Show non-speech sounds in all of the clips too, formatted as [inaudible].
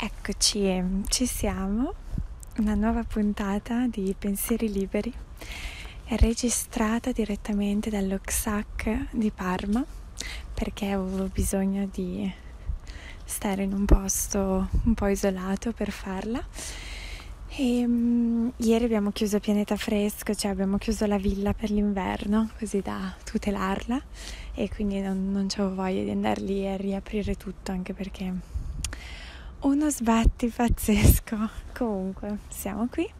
Eccoci, ci siamo. Una nuova puntata di Pensieri Liberi è registrata direttamente dall'Oxac di Parma perché avevo bisogno di stare in un posto un po' isolato per farla. E, um, ieri abbiamo chiuso Pianeta Fresco, cioè abbiamo chiuso la villa per l'inverno così da tutelarla e quindi non, non avevo voglia di andare lì e riaprire tutto anche perché uno sbatti pazzesco. [laughs] Comunque, siamo qui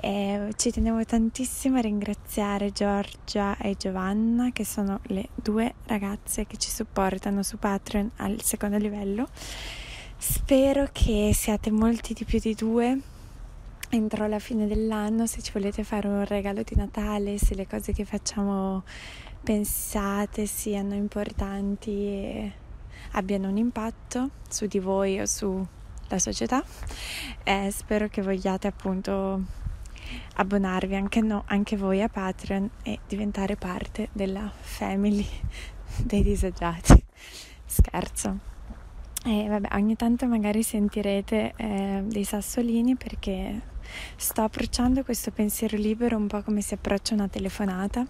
e ci tenevo tantissimo a ringraziare Giorgia e Giovanna, che sono le due ragazze che ci supportano su Patreon al secondo livello. Spero che siate molti di più di due entro la fine dell'anno se ci volete fare un regalo di Natale, se le cose che facciamo pensate siano importanti e abbiano un impatto su di voi o sulla società e spero che vogliate appunto abbonarvi anche, no, anche voi a Patreon e diventare parte della family [laughs] dei disagiati. Scherzo. E vabbè, ogni tanto magari sentirete eh, dei sassolini perché sto approcciando questo pensiero libero un po' come si approccia una telefonata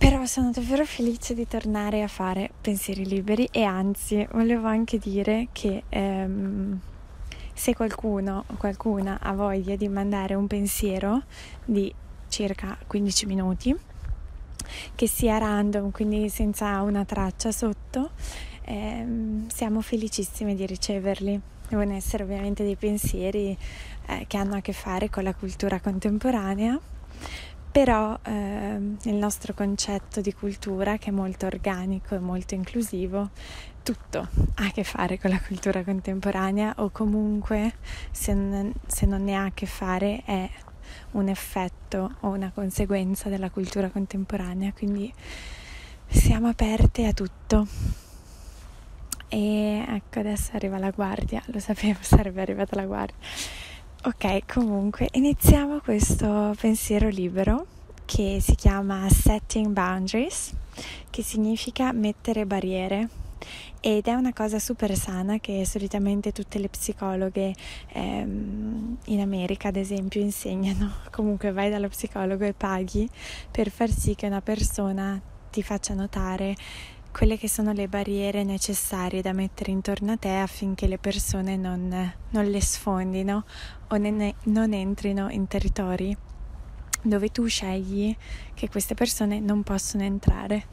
però sono davvero felice di tornare a fare pensieri liberi e anzi volevo anche dire che ehm, se qualcuno o qualcuna ha voglia di mandare un pensiero di circa 15 minuti, che sia random, quindi senza una traccia sotto, ehm, siamo felicissimi di riceverli. Devono essere ovviamente dei pensieri eh, che hanno a che fare con la cultura contemporanea però eh, il nostro concetto di cultura, che è molto organico e molto inclusivo, tutto ha a che fare con la cultura contemporanea o comunque se non, se non ne ha a che fare è un effetto o una conseguenza della cultura contemporanea, quindi siamo aperte a tutto. E ecco adesso arriva la guardia, lo sapevo sarebbe arrivata la guardia. Ok, comunque iniziamo questo pensiero libero che si chiama Setting Boundaries, che significa mettere barriere ed è una cosa super sana che solitamente tutte le psicologhe ehm, in America ad esempio insegnano. [laughs] Comunque vai dallo psicologo e paghi per far sì che una persona ti faccia notare quelle che sono le barriere necessarie da mettere intorno a te affinché le persone non, non le sfondino o ne, non entrino in territori dove tu scegli che queste persone non possono entrare.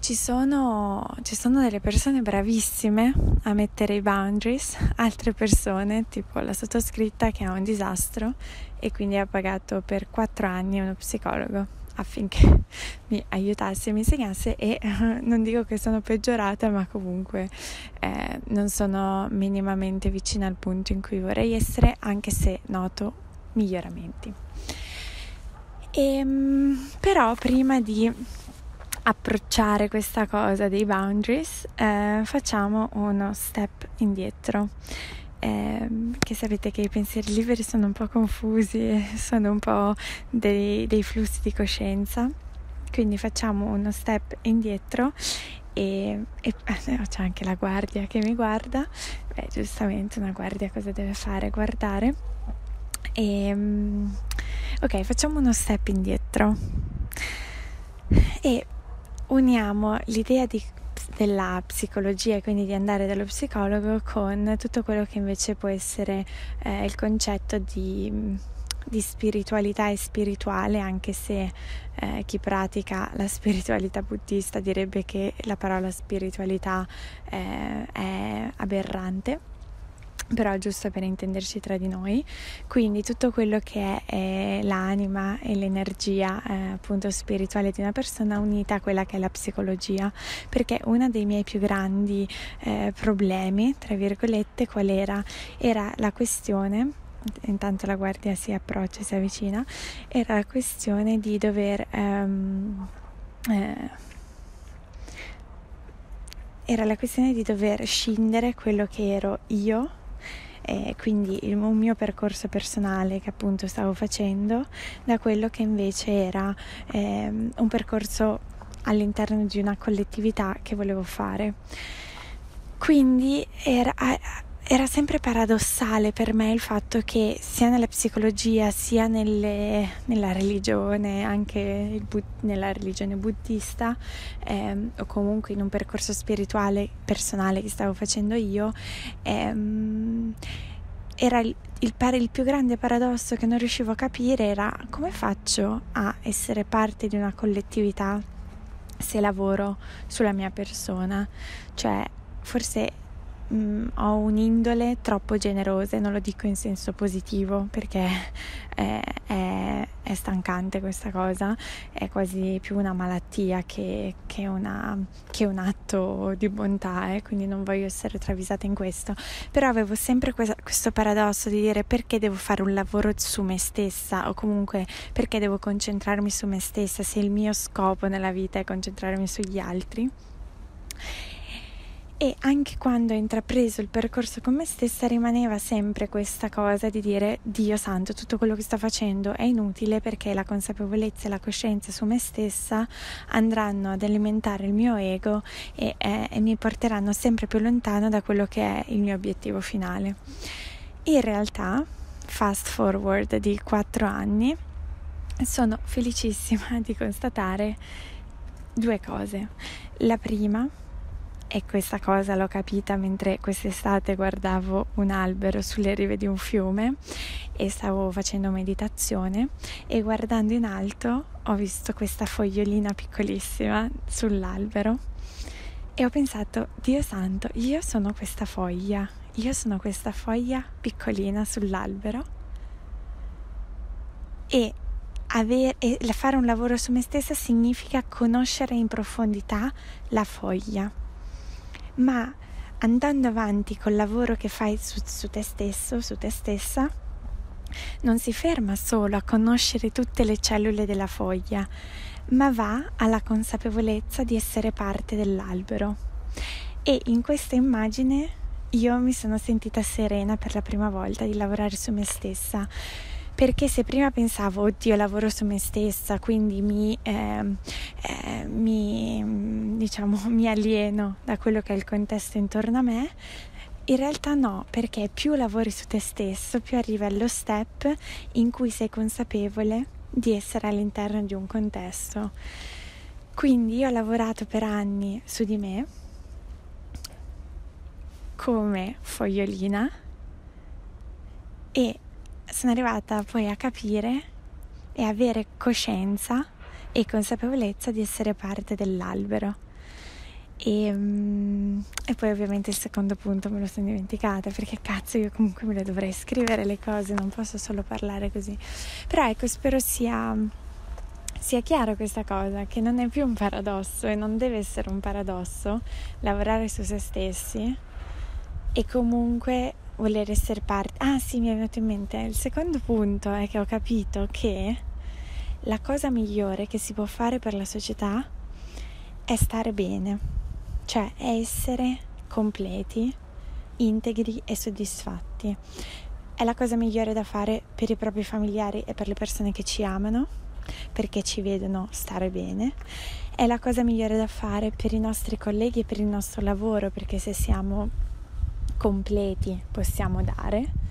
Ci sono, ci sono, delle persone bravissime a mettere i boundaries, altre persone, tipo la sottoscritta che ha un disastro e quindi ha pagato per quattro anni uno psicologo affinché mi aiutasse, mi insegnasse e [laughs] non dico che sono peggiorata, ma comunque eh, non sono minimamente vicina al punto in cui vorrei essere, anche se noto miglioramenti. E, ehm, però prima di approcciare questa cosa dei boundaries, eh, facciamo uno step indietro eh, che sapete che i pensieri liberi sono un po' confusi, [laughs] sono un po' dei, dei flussi di coscienza, quindi facciamo uno step indietro e, e eh, c'è anche la guardia che mi guarda, beh giustamente una guardia cosa deve fare? Guardare. E, ehm, ok, facciamo uno step indietro e uniamo l'idea di della psicologia e quindi di andare dallo psicologo con tutto quello che invece può essere eh, il concetto di, di, spiritualità e spirituale, anche se eh, chi pratica la [laughs] spiritualità buddista direbbe che la parola spiritualità eh, è aberrante però giusto per intenderci tra di noi, quindi tutto quello che è, è l'anima e l'energia eh, appunto spirituale di una persona unita a quella che è la psicologia, perché uno dei miei più grandi eh, problemi, tra virgolette, qual era? Era la questione intanto la guardia si approccia, si avvicina, era la questione di dover um, eh, era la questione di dover scindere quello che ero io e quindi il, un mio percorso personale che appunto stavo facendo da quello che invece era eh, un percorso all'interno di una collettività che volevo fare. Quindi era, era sempre paradossale per me il fatto che sia nella psicologia sia nelle, nella religione, anche bu- nella religione buddista ehm, o comunque in un percorso spirituale personale che stavo facendo io, ehm, era il, il, il più grande paradosso che non riuscivo a capire era come faccio a essere parte di una collettività se lavoro sulla mia persona, cioè forse mh, mm, ho un'indole troppo generosa e non lo dico in senso positivo perché è, è, è, stancante questa cosa, è quasi più una malattia che, che, una, che un atto di bontà, eh? quindi non voglio essere travisata in questo, però avevo sempre questa, questo paradosso di dire perché devo fare un lavoro su me stessa? O comunque perché devo concentrarmi su me stessa? Se il mio scopo nella vita è concentrarmi sugli altri e anche quando ho intrapreso il percorso con me stessa rimaneva sempre questa cosa di dire Dio santo, tutto quello che sto facendo è inutile perché la consapevolezza e la coscienza su me stessa andranno ad alimentare il mio ego e, eh, e mi porteranno sempre più lontano da quello che è il mio obiettivo finale. In realtà, fast forward di quattro anni, sono felicissima [laughs] di constatare due cose. La prima e questa cosa l'ho capita mentre quest'estate guardavo un albero sulle rive di un fiume e stavo facendo meditazione e guardando in alto ho visto questa fogliolina piccolissima sull'albero e ho pensato, Dio santo, io sono questa foglia, io sono questa foglia piccolina sull'albero e, aver, e fare un lavoro su me stessa significa conoscere in profondità la foglia ma andando avanti col lavoro che fai su, su te stesso, su te stessa, non si ferma solo a conoscere tutte le cellule della foglia, ma va alla consapevolezza di essere parte dell'albero. E in questa immagine io mi sono sentita serena per la prima volta di lavorare su me stessa, perché se prima pensavo, oddio, lavoro su me stessa, quindi mi, eh, eh, mi, diciamo, [laughs] mi alieno da quello che è il contesto intorno a me, in realtà no, perché più lavori su te stesso, più arrivi allo step in cui sei consapevole di essere all'interno di un contesto. Quindi io ho lavorato per anni su di me come fogliolina e sono arrivata poi a capire e avere coscienza e consapevolezza di essere parte dell'albero. E, um, e, poi ovviamente il secondo punto me lo sono dimenticata perché cazzo io comunque me le dovrei scrivere le cose, non posso solo parlare così. Però ecco, spero sia, sia chiaro questa cosa, che non è più un paradosso e non deve essere un paradosso lavorare su se stessi e comunque voler essere parte. Ah sì, mi è venuto in mente. Il secondo punto è che ho capito che la cosa migliore che si può fare per la società è stare bene, cioè essere completi, integri e soddisfatti. È la cosa migliore da fare per i propri familiari e per le persone che ci amano, perché ci vedono stare bene. È la cosa migliore da fare per i nostri colleghi e per il nostro lavoro, perché se siamo completi possiamo dare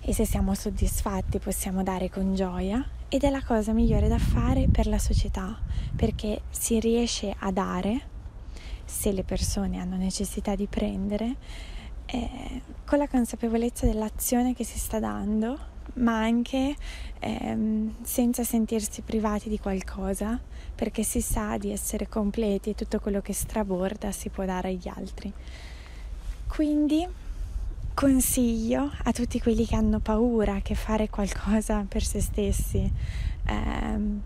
e se siamo soddisfatti possiamo dare con gioia ed è la cosa migliore da fare per la società perché si riesce a dare se le persone hanno necessità di prendere eh, con la consapevolezza dell'azione che si sta dando ma anche ehm, senza sentirsi privati di qualcosa perché si sa di essere completi e tutto quello che straborda si può dare agli altri. Quindi consiglio a tutti quelli che hanno paura che fare qualcosa per se stessi ehm,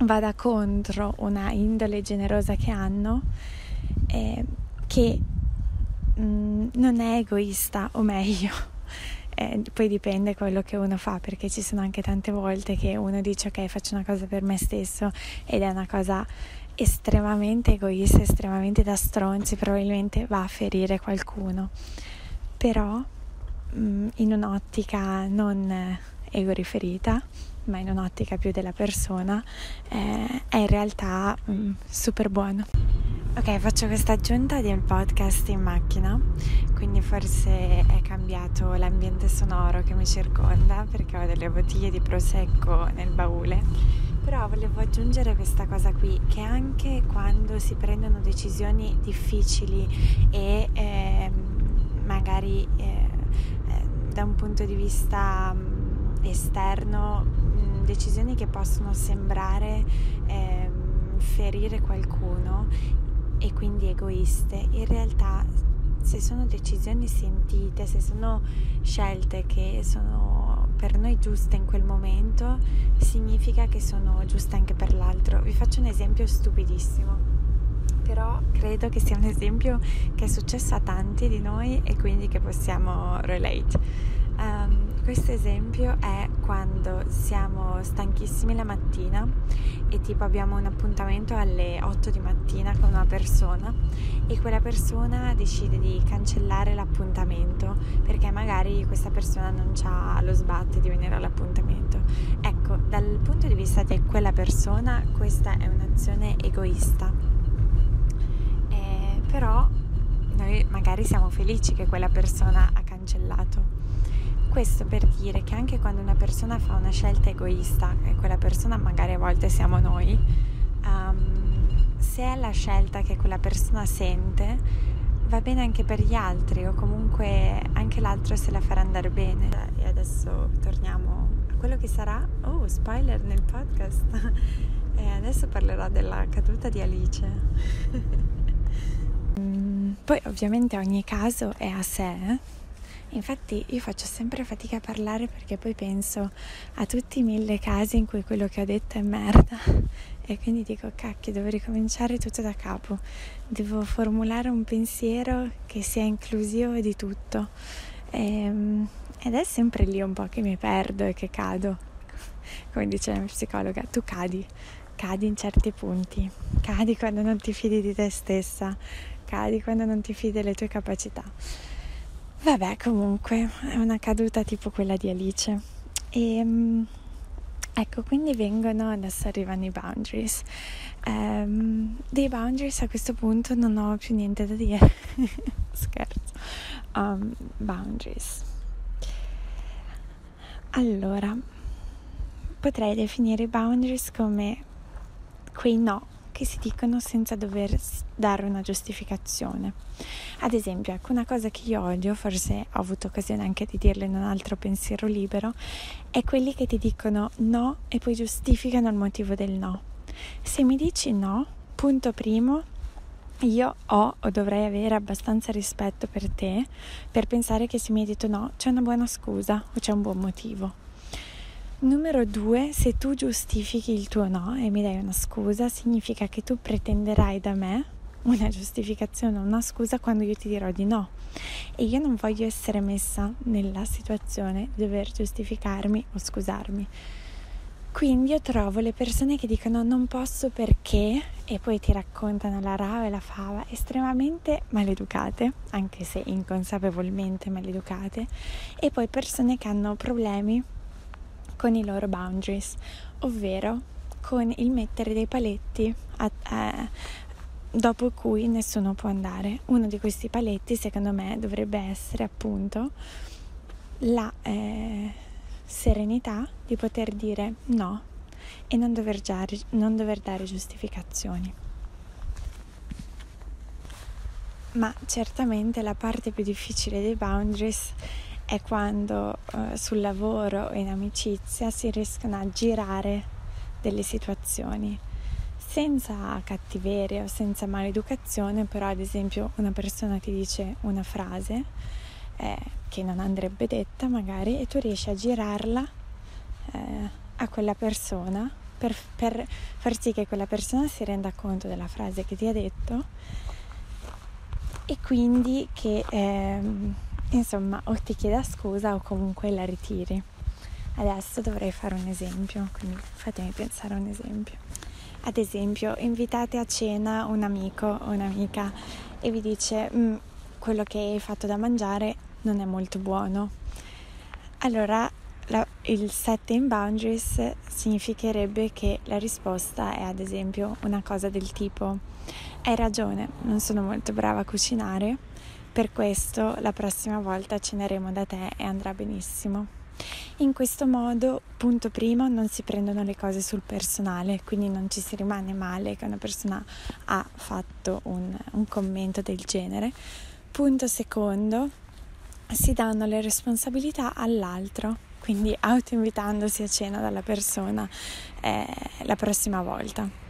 vada contro una indole generosa che hanno, eh, che mh, mm, non è egoista, o meglio, [laughs] eh, poi dipende quello che uno fa, perché ci sono anche tante volte che uno dice ok faccio una cosa per me stesso ed è una cosa estremamente egoista, estremamente da stronzi, probabilmente va a ferire qualcuno. Però mm, in un'ottica non ego riferita, ma in un'ottica più della persona, eh, è in realtà mm, super buono. Ok, faccio questa aggiunta del podcast in macchina, quindi forse è cambiato l'ambiente sonoro che mi circonda perché ho delle bottiglie di prosecco nel baule, però volevo aggiungere questa cosa qui, che anche quando si prendono decisioni difficili e eh, magari eh, eh, da un punto di vista mh, esterno, mh, decisioni che possono sembrare ehm, ferire qualcuno e quindi egoiste, in realtà se sono decisioni sentite, se sono scelte che sono per noi giuste in quel momento, significa che sono giuste anche per l'altro. Vi faccio un esempio stupidissimo, però credo che sia un esempio che è successo a tanti di noi e quindi che possiamo relate. Um, questo esempio è quando siamo stanchissimi la mattina e tipo abbiamo un appuntamento alle 8 di mattina con una persona e quella persona decide di cancellare l'appuntamento perché magari questa persona non ha lo sbatte di venire all'appuntamento. Ecco, dal punto di vista di quella persona questa è un'azione egoista. Eh, però noi magari siamo felici che quella persona ha cancellato questo per dire che anche quando una persona fa una scelta egoista, e quella persona magari a volte siamo noi, um, se è la scelta che quella persona sente, va bene anche per gli altri o comunque anche l'altro se la farà andare bene. E adesso torniamo a quello che sarà, oh, spoiler nel podcast. [laughs] e adesso parlerò della caduta di Alice. [laughs] Mm, poi ovviamente ogni caso è a sé Infatti io faccio sempre fatica a parlare perché poi penso a tutti i mille casi in cui quello che ho detto è merda. [laughs] E quindi dico cacchio devo ricominciare tutto da capo, devo formulare un pensiero che sia inclusivo di tutto. E, ehm, ed è sempre lì un po' che mi perdo e che cado, [laughs] come dice la mia psicologa, tu cadi, cadi in certi punti, cadi quando non ti fidi di te stessa, cadi quando non ti fidi delle tue capacità. Vabbè, comunque è una caduta tipo quella di Alice. E ehm, ecco, quindi vengono, adesso arrivano i boundaries. Um, dei boundaries a questo punto non ho più niente da dire. [laughs] Scherzo. Um, boundaries. Allora, potrei definire i boundaries come quei no che si dicono senza dover dare una giustificazione. Ad esempio, ecco una cosa che io odio, forse ho avuto occasione anche di dirlo in un altro pensiero libero, è quelli che ti dicono no e poi giustificano il motivo del no. Se mi dici no, punto primo, io ho o dovrei avere abbastanza rispetto per te per pensare che se mi hai detto no c'è una buona scusa o c'è un buon motivo. Numero due, se tu giustifichi il tuo no e mi dai una scusa, significa che tu pretenderai da me una giustificazione, una scusa quando io ti dirò di no. E io non voglio essere messa nella situazione di dover giustificarmi o scusarmi. Quindi io trovo le persone che dicono non posso perché e poi ti raccontano la rava e la fava estremamente maleducate, anche se inconsapevolmente maleducate, e poi persone che hanno problemi con i loro boundaries, ovvero con il mettere dei paletti a, a, dopo cui nessuno può andare. Uno di questi paletti, secondo me, dovrebbe essere appunto la eh, serenità di poter dire no e non dover, giare, non dover dare giustificazioni. Ma certamente la parte più difficile dei boundaries è quando eh, sul lavoro o in amicizia si riescono a girare delle situazioni senza cattiveria o senza maleducazione, però ad esempio una persona ti dice una frase eh, che non andrebbe detta magari e tu riesci a girarla eh, a quella persona per, per, far sì che quella persona si renda conto della frase che ti ha detto e quindi che ehm, Insomma, o ti chieda scusa o comunque la ritiri. Adesso dovrei fare un esempio, quindi fatemi pensare a un esempio. Ad esempio, invitate a cena un amico o un'amica e vi dice mm, quello che hai fatto da mangiare non è molto buono. Allora la, il setting boundaries significherebbe che la risposta è ad esempio una cosa del tipo hai ragione, non sono molto brava a cucinare, per questo la prossima volta ceneremo da te e andrà benissimo. In questo modo, punto primo, non si prendono le cose sul personale, quindi non ci si rimane male che una persona ha fatto un, un commento del genere. Punto secondo, si danno le responsabilità all'altro, quindi autoinvitandosi a cena dalla persona eh, la prossima volta.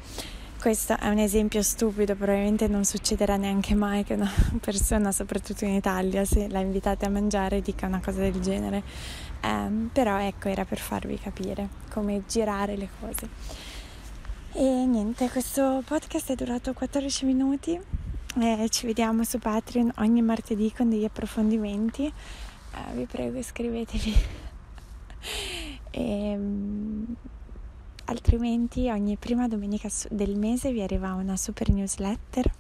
Questo è un esempio stupido, probabilmente non succederà neanche mai che una [laughs] persona, soprattutto in Italia, se la invitate a mangiare dica una cosa del genere. Um, però ecco, era per farvi capire come girare le cose. E niente, questo podcast è durato 14 minuti. Eh, ci vediamo su Patreon ogni martedì con degli approfondimenti. Eh, vi prego iscrivetevi. [laughs] e, um, altrimenti ogni prima domenica del mese vi arriva una super newsletter.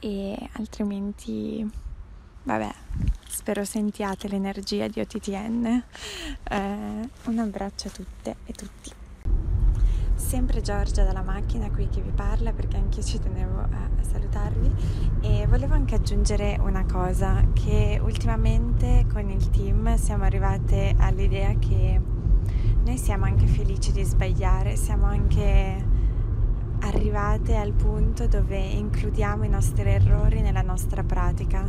E altrimenti vabbè spero sentiate l'energia di OTTN eh, un abbraccio a tutte e tutti. Sempre Giorgia dalla macchina qui che vi parla perché anche io ci tenevo a salutarvi. E volevo anche aggiungere una cosa che ultimamente con il team siamo arrivate all'idea che noi siamo anche felici di sbagliare, siamo anche arrivate al punto dove includiamo i nostri errori nella nostra pratica.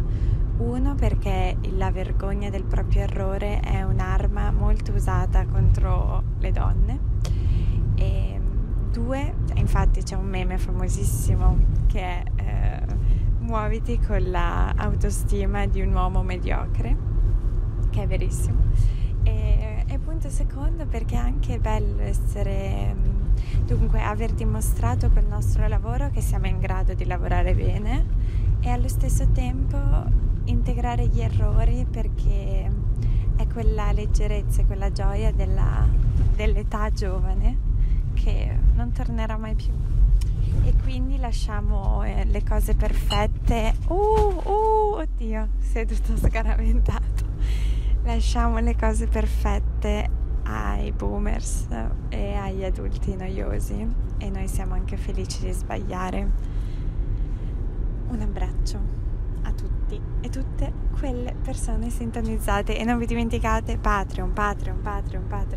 Uno perché la vergogna del proprio errore è un'arma molto usata contro le donne e due, infatti c'è un meme famosissimo che è eh, muoviti con l'autostima di un uomo mediocre, che è verissimo punto secondo perché è anche bello essere, mm, dunque aver dimostrato col nostro lavoro che siamo in grado di lavorare bene e allo stesso tempo integrare gli errori perché è quella leggerezza, quella gioia della, dell'età giovane che non tornerà mai più. E quindi lasciamo eh, le cose perfette. Uh, uh, oddio, seduto scaraventato lasciamo le cose perfette ai boomers e agli adulti noiosi e noi siamo anche felici di sbagliare. Un abbraccio a tutti e tutte quelle persone sintonizzate e non vi dimenticate Patreon, Patreon, Patreon, Patreon.